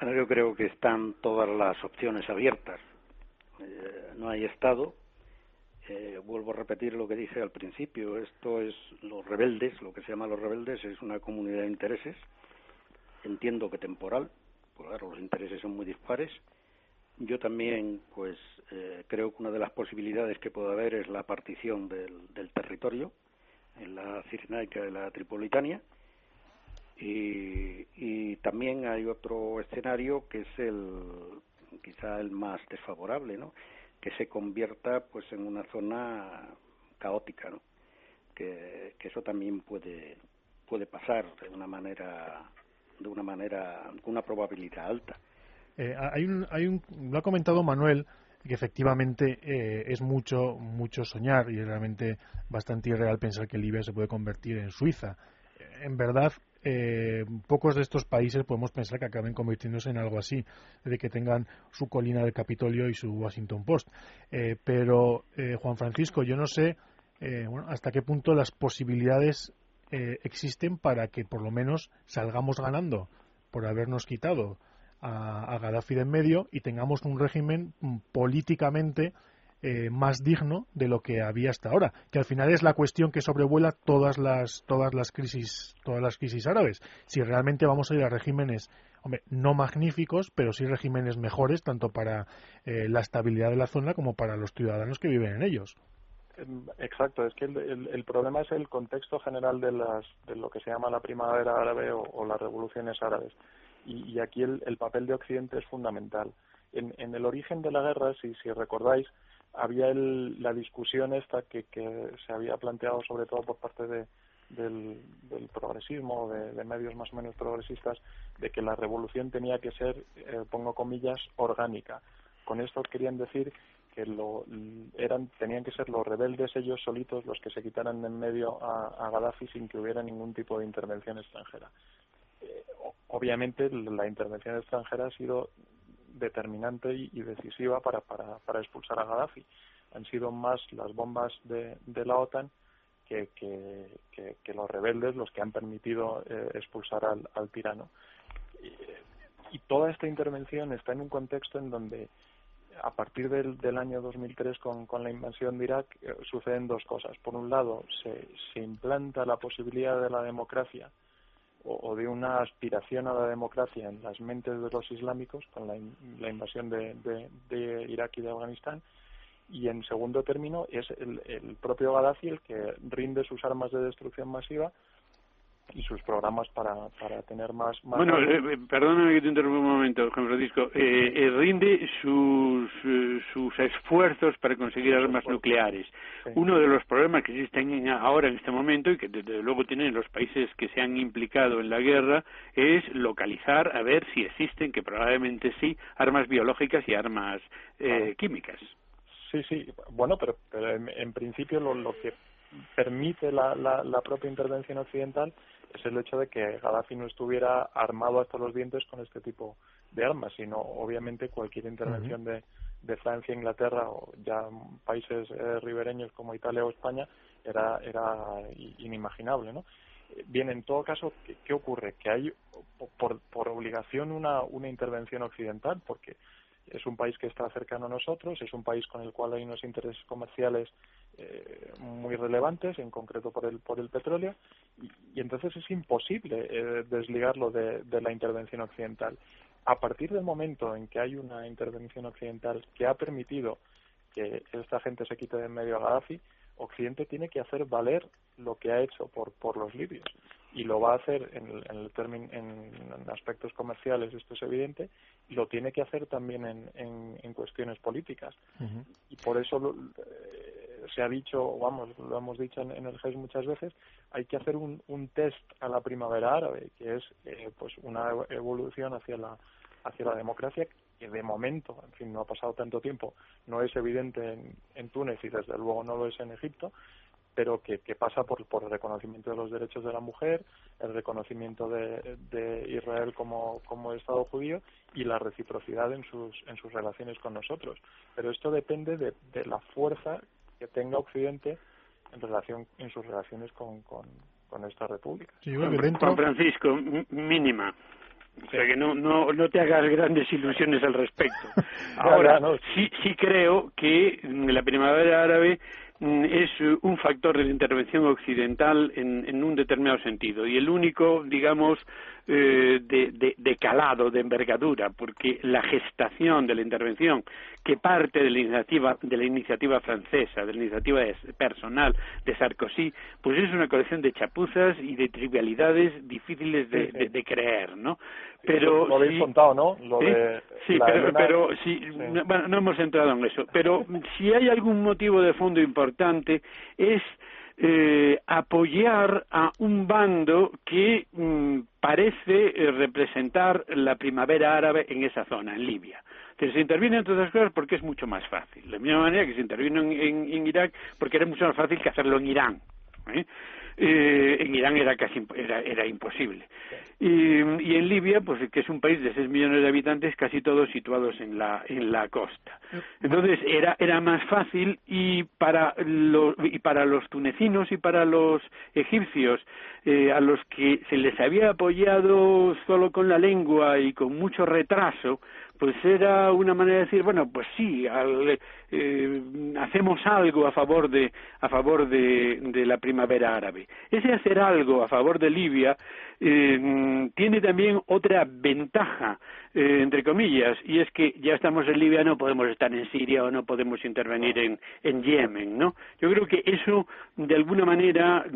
Speaker 4: Bueno, yo creo que están todas las opciones abiertas. Eh, no hay Estado. Eh, vuelvo a repetir lo que dije al principio. Esto es los rebeldes, lo que se llama los rebeldes, es una comunidad de intereses. Entiendo que temporal, pues claro, los intereses son muy dispares yo también, pues, eh, creo que una de las posibilidades que puede haber es la partición del, del territorio en la Cirenaica y la Tripolitania. Y, y también hay otro escenario que es el, quizá el más desfavorable, ¿no? Que se convierta, pues, en una zona caótica, ¿no? Que, eso también puede puede pasar de una manera de una manera con una probabilidad alta
Speaker 2: eh, hay un, hay un, lo ha comentado Manuel, que efectivamente eh, es mucho, mucho soñar y es realmente bastante irreal pensar que Libia se puede convertir en Suiza. En verdad, eh, pocos de estos países podemos pensar que acaben convirtiéndose en algo así, de que tengan su colina del Capitolio y su Washington Post. pero, Juan Francisco, yo no sé hasta qué punto las posibilidades existen para que por lo menos salgamos ganando por habernos quitado a, a Gaddafi de en medio y tengamos un régimen mm, políticamente eh, más digno de lo que había hasta ahora, que al final es la cuestión que sobrevuela todas las todas las crisis todas las crisis árabes. Si realmente vamos a ir a regímenes, no magníficos, pero sí regímenes mejores tanto para eh, la estabilidad de la zona como para los ciudadanos que viven en ellos.
Speaker 5: Em, exacto, es que el, problema es el contexto general de, las, de lo que se llama la primavera árabe o las revoluciones árabes y, aquí el, papel de Occidente es fundamental. En, el origen de la guerra, si, si recordáis, había la discusión esta que, se había planteado sobre todo por parte de, del, progresismo, de, medios más o menos progresistas, de que la revolución tenía que ser, eh, pongo comillas, orgánica. Con esto querían decir que lo, eran, tenían que ser los rebeldes ellos solitos los que se quitaran de en medio a, a Gaddafi sin que hubiera ningún tipo de intervención extranjera obviamente la intervención extranjera ha sido determinante y, decisiva para, para, para, expulsar a Gaddafi. Han sido más las bombas de, de la OTAN que, que, los rebeldes los que han permitido eh, expulsar al, al tirano. Y, y, toda esta intervención está en un contexto en donde a partir del, del año 2003 con, con la invasión de Irak eh, suceden dos cosas. Por un lado, se, se implanta la posibilidad de la democracia o, de una aspiración a la democracia en las mentes de los islámicos con la, invasión de, de, Irak y de Afganistán. Y en segundo término es el, el propio Gaddafi el que rinde sus armas de destrucción masiva y sus programas para, para tener más,
Speaker 3: bueno eh, eh, perdóname que te interrumpa un momento Juan Francisco. Eh, rinde sus sus esfuerzos para conseguir armas nucleares. Uno de los problemas que existen ahora en este momento y que desde luego tienen los países que se han implicado en la guerra es localizar a ver si existen que probablemente sí armas biológicas y armas químicas.
Speaker 5: Sí sí. Bueno pero, en, principio lo, lo que permite la, la, la propia intervención occidental es el hecho de que Gaddafi no estuviera armado hasta los dientes con este tipo de armas, sino obviamente cualquier intervención de, de Francia, Inglaterra o ya países eh, ribereños como Italia o España era, era inimaginable, ¿no? Bien, en todo caso, ¿qué, ¿qué, ocurre? Que hay por, por obligación una, una intervención occidental, porque es un país que está cercano a nosotros, es un país con el cual hay unos intereses comerciales eh, muy relevantes, en concreto por el, por el petróleo, y, entonces es imposible eh, desligarlo de, la intervención occidental. A partir del momento en que hay una intervención occidental que ha permitido que esta gente se quite de en medio a Gaddafi, Occidente tiene que hacer valer lo que ha hecho por, por los libios y lo va a hacer en, en, el término, en, aspectos comerciales, esto es evidente, y lo tiene que hacer también en, cuestiones políticas. Y por eso eh, se ha dicho, vamos, lo hemos dicho en, el GES muchas veces, hay que hacer un, un test a la primavera árabe, que es eh, pues una evolución hacia la, hacia la democracia que de momento, en fin, no ha pasado tanto tiempo, no es evidente en, en Túnez y desde luego no lo es en Egipto, pero que, pasa por, por el reconocimiento de los derechos de la mujer, el reconocimiento de, Israel como, como Estado judío y la reciprocidad en sus, en sus relaciones con nosotros. Pero esto depende de, la fuerza que tenga Occidente en relación en sus relaciones con, con, esta república.
Speaker 3: Juan Francisco, mínima. O sea que no, no, no te hagas grandes ilusiones al respecto. Ahora, sí, sí creo que la primavera árabe es un factor de la intervención occidental en, un determinado sentido. Y el único, digamos, eh, de, calado, de envergadura, porque la gestación de la intervención que parte de la iniciativa, de la iniciativa francesa, de la iniciativa personal de Sarkozy, pues es una colección de chapuzas y de trivialidades difíciles de, creer, ¿no?
Speaker 5: Pero lo habéis contado, ¿no?
Speaker 3: sí, pero, pero bueno, no hemos entrado en eso. Pero si hay algún motivo de fondo importante es eh, apoyar a un bando que mm, parece eh, representar la primavera árabe en esa zona, en Libia. Se interviene en todas las cosas porque es mucho más fácil. De la misma manera que se intervino en, Irak porque era mucho más fácil que hacerlo en Irán. ¿eh? Eh, en Irán era casi era, era imposible. Y, y, en Libia, pues que es un país de 6 millones de habitantes, casi todos situados en la, en la costa. Entonces era, era más fácil y para, los, y para los tunecinos y para los egipcios, eh, a los que se les había apoyado solo con la lengua y con mucho retraso, pues era una manera de decir bueno pues sí eh, hacemos algo a favor de a favor de, de, la primavera árabe. Ese hacer algo a favor de Libia eh, tiene también otra ventaja eh, entre comillas y es que ya estamos en Libia no podemos estar en Siria o no podemos intervenir en, en Yemen no yo creo que eso de alguna manera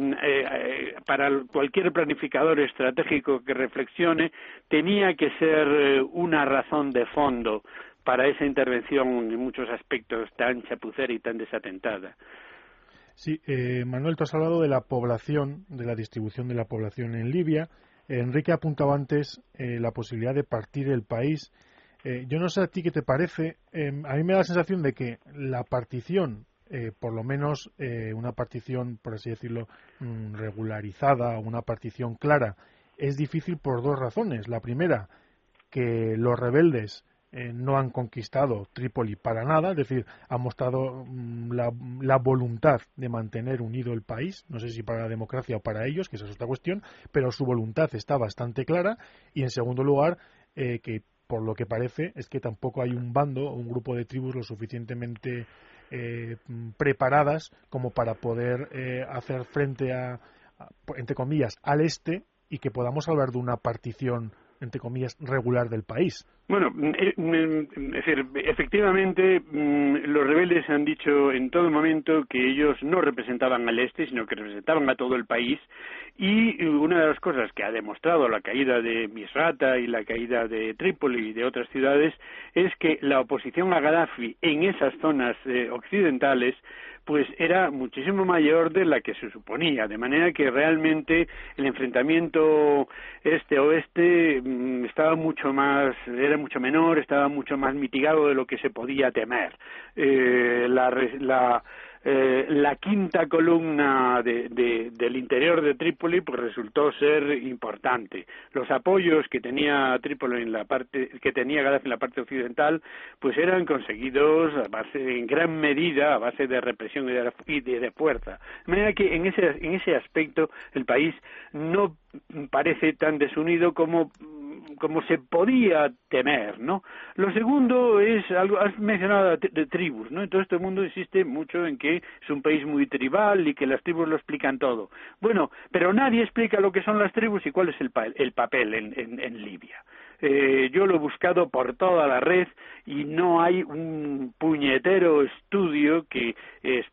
Speaker 3: para cualquier planificador estratégico que reflexione tenía que ser una razón de fondo para esa intervención en muchos aspectos tan chapucera y tan desatentada.
Speaker 2: Sí, eh, Manuel, tú has hablado de la población, de la distribución de la población en Libia. Enrique apuntaba antes eh, la posibilidad de partir el país. Eh, yo no sé a ti qué te parece. Em, a mí me da la sensación de que la partición, por lo menos una partición, por así decirlo, mm, regularizada, una partición clara, es difícil por dos razones. La primera, que los rebeldes eh, no han conquistado Trípoli para nada, es decir, han mostrado mm, la, voluntad de mantener unido el país, no sé si para la democracia o para ellos, que esa es otra cuestión, pero su voluntad está bastante clara. Y en segundo lugar, eh, que por lo que parece es que tampoco hay un bando o un grupo de tribus lo suficientemente eh, preparadas como para poder hacer frente a, entre comillas, al este y que podamos hablar de una partición entre comillas, regular del país.
Speaker 3: Bueno, eh, mm, es decir, efectivamente, mm, los rebeldes han dicho en todo momento que ellos no representaban al este, sino que representaban a todo el país. Y una de las cosas que ha demostrado la caída de Misrata y la caída de Trípoli y de otras ciudades es que la oposición a Gaddafi en esas zonas eh, occidentales pues era muchísimo mayor de la que se suponía, de manera que realmente el enfrentamiento este-oeste mm, estaba mucho más, era mucho menor, estaba mucho más mitigado de lo que se podía temer. Eh, la, la eh, la quinta columna del interior de Trípoli pues resultó ser importante. Los apoyos que tenía Trípoli en la parte que tenía Gaddafi en la parte occidental pues eran conseguidos a base en gran medida a base de represión y de, fuerza. De manera que en ese en ese aspecto el país no parece tan desunido como como se podía temer, ¿no? Lo segundo es algo, has mencionado de, tribus, ¿no? Entonces todo el mundo insiste mucho en que es un país muy tribal y que las tribus lo explican todo. Bueno, pero nadie explica lo que son las tribus y cuál es el, el papel en, en, Libia. Eh, yo lo he buscado por toda la red y no hay un puñetero estudio que, es,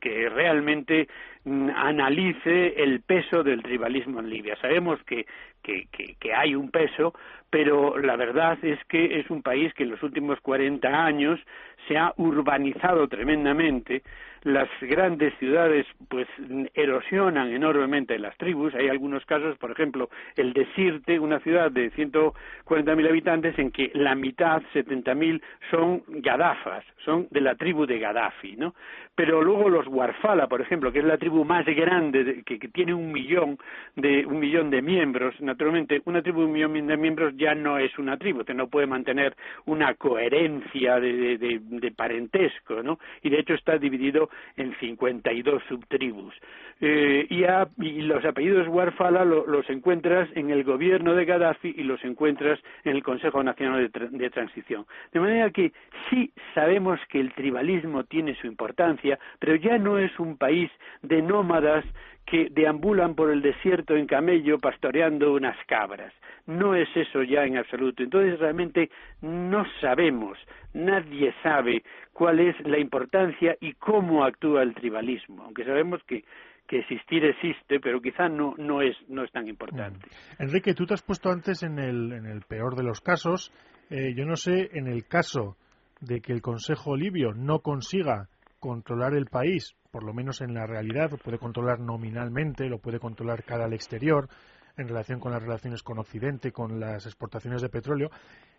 Speaker 3: que realmente mm, analice el peso del tribalismo en Libia. Sabemos que que, que, hay un peso, pero la verdad es que es un país que en los últimos 40 años se ha urbanizado tremendamente, las grandes ciudades pues erosionan enormemente las tribus, hay algunos casos, por ejemplo, el de Sirte, una ciudad de 140.000 habitantes en que la mitad, 70.000, son gadafas, son de la tribu de Gaddafi, ¿no? Pero luego los Warfala, por ejemplo, que es la tribu más grande, que, tiene un millón de un millón de miembros, naturalmente, una tribu de un millón de miembros ya no es una tribu, que no puede mantener una coherencia de, de parentesco, ¿no? Y de hecho está dividido en 52 subtribus. Eh, y, y, los apellidos Warfala los encuentras en el gobierno de Gaddafi y los encuentras en el Consejo Nacional de, Transición. De manera que sí sabemos que el tribalismo tiene su importancia, pero ya no es un país de nómadas que deambulan por el desierto en camello pastoreando unas cabras. No es eso ya en absoluto. Entonces realmente no sabemos, nadie sabe cuál es la importancia y cómo actúa el tribalismo, aunque sabemos que que existir existe, pero quizá no, no, es, no es tan importante.
Speaker 2: Mm. Enrique, tú te has puesto antes en el, en el peor de los casos. Eh, yo no sé, en el caso de que el Consejo Libio no consiga controlar el país, por lo menos en la realidad, lo puede controlar nominalmente, lo puede controlar cara al exterior, en relación con las relaciones con Occidente, con las exportaciones de petróleo.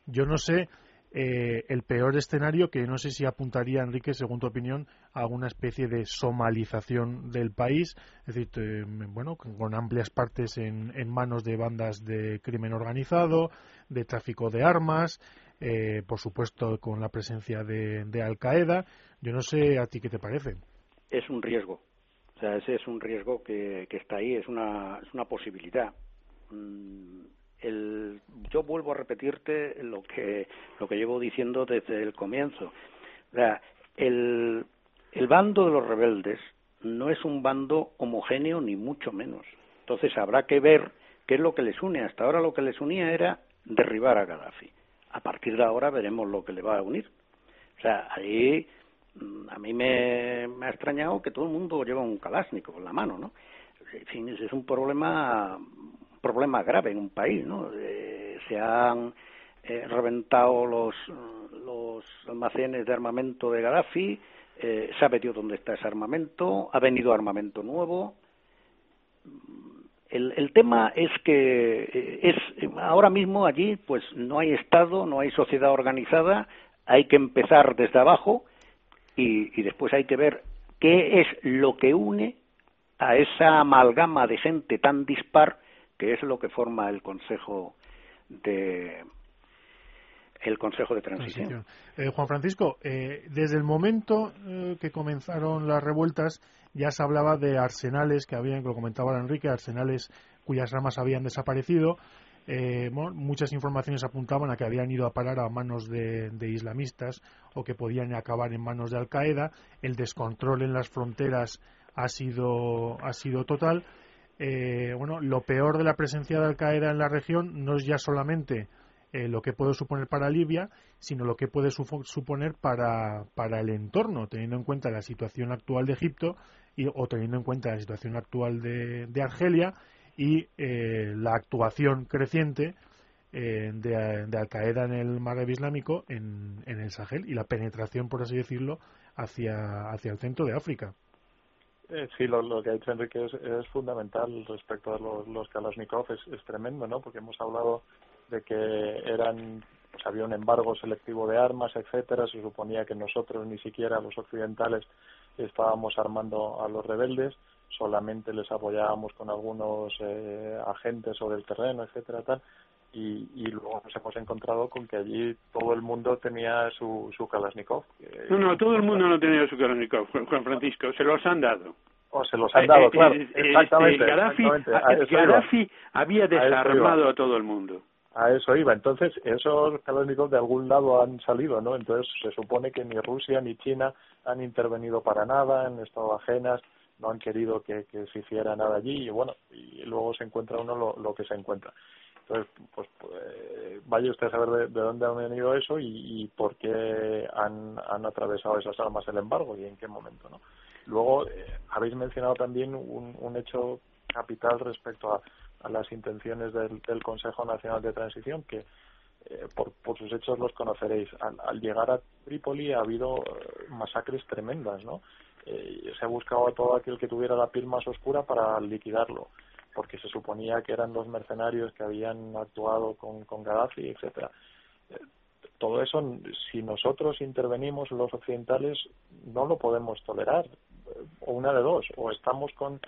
Speaker 2: Yo no sé eh, el peor escenario que no sé si apuntaría, Enrique, según tu opinión, a una especie de somalización del país, es decir, bueno, con amplias partes en, manos de bandas de crimen organizado, de tráfico de armas, eh, por supuesto con la presencia de, Al Qaeda. Yo no sé a ti qué te parece.
Speaker 4: Es un riesgo, o sea, ese es un riesgo que, que está ahí, es una, es una posibilidad. Mm, el, yo vuelvo a repetirte lo que, lo que llevo diciendo desde el comienzo. el, el bando de los rebeldes no es un bando homogéneo ni mucho menos. Entonces habrá que ver qué es lo que les une. Hasta ahora lo que les unía era derribar a Gaddafi. A partir de ahora veremos lo que le va a unir. O sea, ahí mm, a mí me, me ha extrañado que todo el mundo lleva un Kalashnikov en la mano, ¿no? En fin, es un problema problema grave en un país, ¿no? Eh, se han eh, reventado los, los almacenes de armamento de Gaddafi, eh, ha metido dónde está ese armamento, ha venido armamento nuevo. El, el tema es que es ahora mismo allí pues no hay Estado, no hay sociedad organizada, hay que empezar desde abajo y, y después hay que ver qué es lo que une a esa amalgama de gente tan dispar que es lo que forma el Consejo de el Consejo de Transición.
Speaker 2: Eh, Juan Francisco, eh, desde el momento eh, que comenzaron las revueltas ya se hablaba de arsenales que habían, que lo comentaba Enrique, arsenales cuyas ramas habían desaparecido. muchas informaciones apuntaban a que habían ido a parar a manos de, de, islamistas o que podían acabar en manos de Al Qaeda. El descontrol en las fronteras ha sido, ha sido total eh, bueno, lo peor de la presencia de Al Qaeda en la región no es ya solamente eh, lo que puede suponer para Libia, sino lo que puede suponer para, para, el entorno, teniendo en cuenta la situación actual de Egipto y, o teniendo en cuenta la situación actual de, Argelia y eh, la actuación creciente de, de, Al Qaeda en el Magreb Islámico, en, en, el Sahel y la penetración, por así decirlo, hacia, hacia el centro de África.
Speaker 5: Eh, sí, lo, que ha dicho Enrique es, fundamental respecto a los, los Kalashnikov, es, tremendo, ¿no? Porque hemos hablado de que eran, pues había un embargo selectivo de armas, etcétera, se suponía que nosotros, ni siquiera los occidentales, estábamos armando a los rebeldes, solamente les apoyábamos con algunos eh, agentes sobre el terreno, etcétera, tal, y, y, luego nos hemos encontrado con que allí todo el mundo tenía su, su Kalashnikov.
Speaker 3: No, no, todo el mundo no tenía su Kalashnikov, Juan Francisco, se los han dado.
Speaker 5: O se los han dado, eh, claro.
Speaker 3: Eh, exactamente. Este, Gaddafi, había desarmado a, todo el mundo.
Speaker 5: A eso iba. Entonces, esos Kalashnikov de algún lado han salido, ¿no? Entonces, se supone que ni Rusia ni China han intervenido para nada, han estado ajenas, no han querido que, que se hiciera nada allí y bueno, y luego se encuentra uno lo, lo que se encuentra. Entonces, pues, pues vaya usted a saber de, dónde han venido eso y, por qué han, han, atravesado esas armas el embargo y en qué momento, ¿no? Luego, eh, habéis mencionado también un, hecho capital respecto a las intenciones del, Consejo Nacional de Transición, que eh, por, sus hechos los conoceréis. Al, llegar a Trípoli ha habido eh, masacres tremendas, ¿no? Eh, se ha buscado a todo aquel que tuviera la piel más oscura para liquidarlo, porque se suponía que eran los mercenarios que habían actuado con, con Gaddafi, etcétera. todo eso, si nosotros intervenimos los occidentales, no lo podemos tolerar. O una de dos, o estamos con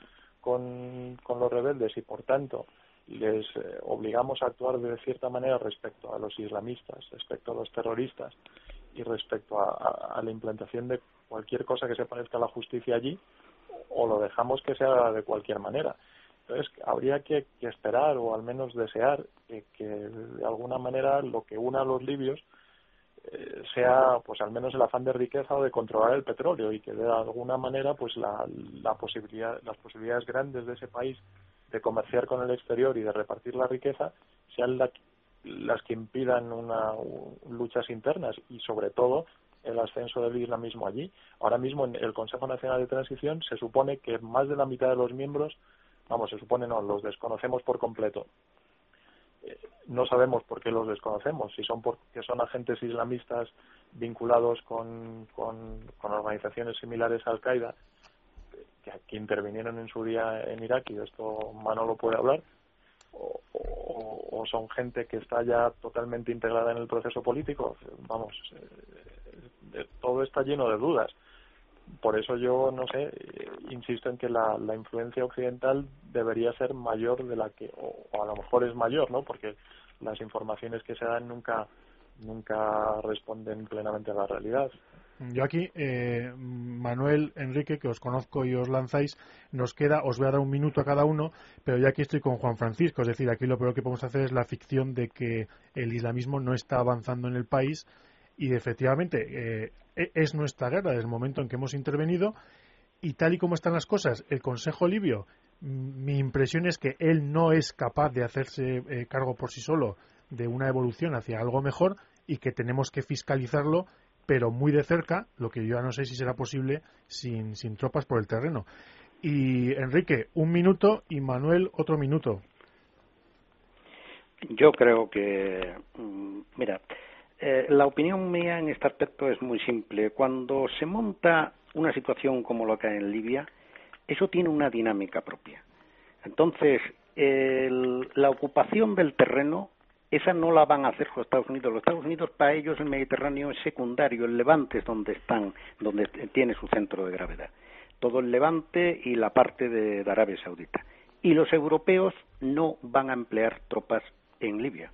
Speaker 5: con, los rebeldes y por tanto les eh, obligamos a actuar de cierta manera respecto a los islamistas, respecto a los terroristas y respecto a, la implantación de cualquier cosa que se parezca a la justicia allí, o lo dejamos que se haga de cualquier manera. Entonces, habría que, esperar o al menos desear que, de alguna manera lo que una a los libios eh, sea pues al menos el afán de riqueza o de controlar el petróleo y que de alguna manera pues la, la posibilidad las posibilidades grandes de ese país de comerciar con el exterior y de repartir la riqueza sean las que impidan una, luchas internas y sobre todo el ascenso del islamismo allí. Ahora mismo en el Consejo Nacional de Transición se supone que más de la mitad de los miembros, vamos, se supone no, los desconocemos por completo. No sabemos por qué los desconocemos, si son porque son agentes islamistas vinculados con, con, organizaciones similares a Al-Qaeda, que, intervinieron en su día en Irak, y esto Manolo puede hablar, o, son gente que está ya totalmente integrada en el proceso político, vamos, eh, todo está lleno de dudas por eso yo, no sé, insisto en que la, la influencia occidental debería ser mayor de la que, o, a lo mejor es mayor, ¿no? Porque las informaciones que se dan nunca, nunca responden plenamente a la realidad.
Speaker 2: Yo aquí, eh, Manuel, Enrique, que os conozco y os lanzáis, nos queda, os voy a dar un minuto a cada uno, pero yo aquí estoy con Juan Francisco, es decir, aquí lo peor que podemos hacer es la ficción de que el islamismo no está avanzando en el país y efectivamente eh, es nuestra guerra desde el momento en que hemos intervenido y tal y como están las cosas, el Consejo Libio, mi impresión es que él no es capaz de hacerse eh, cargo por sí solo de una evolución hacia algo mejor y que tenemos que fiscalizarlo, pero muy de cerca, lo que yo ya no sé si será posible sin, sin tropas por el terreno. Y Enrique, un minuto y Manuel, otro minuto.
Speaker 4: Yo creo que, mm, mira, eh, la opinión mía en este aspecto es muy simple. Cuando se monta una situación como la que hay en Libia, eso tiene una dinámica propia. Entonces, la ocupación del terreno, esa no la van a hacer los Estados Unidos. Los Estados Unidos, para ellos, el Mediterráneo es secundario. El Levante es donde están, donde tiene su centro de gravedad. Todo el Levante y la parte de Arabia Saudita. Y los europeos no van a emplear tropas en Libia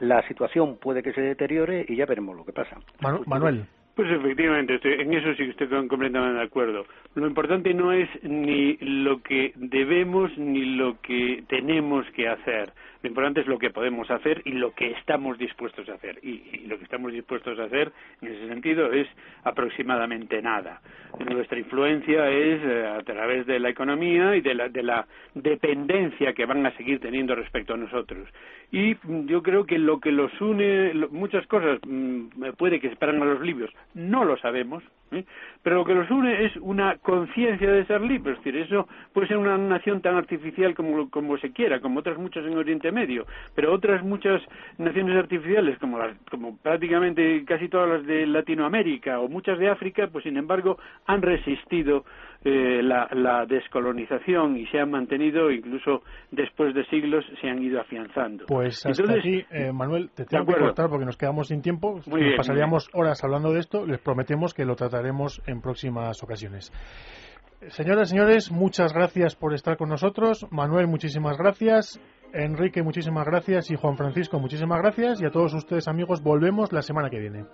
Speaker 4: la situación puede que se deteriore y ya veremos lo que pasa.
Speaker 2: Manuel.
Speaker 3: Pues efectivamente, en eso sí que estoy completamente de acuerdo. Lo importante no es ni lo que debemos ni lo que tenemos que hacer. Lo importante es lo que podemos hacer y lo que estamos dispuestos a hacer. Y, lo que estamos dispuestos a hacer, en ese sentido, es aproximadamente nada. Nuestra influencia es eh, a través de la economía y de la, de la dependencia que van a seguir teniendo respecto a nosotros. Y yo creo que lo que los une, muchas cosas mm, puede que separan a los libios, no lo sabemos, ¿eh? pero lo que los une es una conciencia de ser libres, es decir, eso puede ser una nación tan artificial como, como se quiera, como otras muchas en Oriente Medio, pero otras muchas naciones artificiales, como, las, como prácticamente casi todas las de Latinoamérica o muchas de África, pues sin embargo han resistido eh, la, la, descolonización y se han mantenido, incluso después de siglos, se han ido afianzando.
Speaker 2: Pues hasta aquí, eh, Manuel, te tengo que cortar porque nos quedamos sin tiempo. pasaríamos horas hablando de esto. Les prometemos que lo trataremos en próximas ocasiones. Señoras y señores, muchas gracias por estar con nosotros. Manuel, muchísimas gracias. Enrique, muchísimas gracias. Y Juan Francisco, muchísimas gracias. Y a todos ustedes, amigos, volvemos la semana que viene.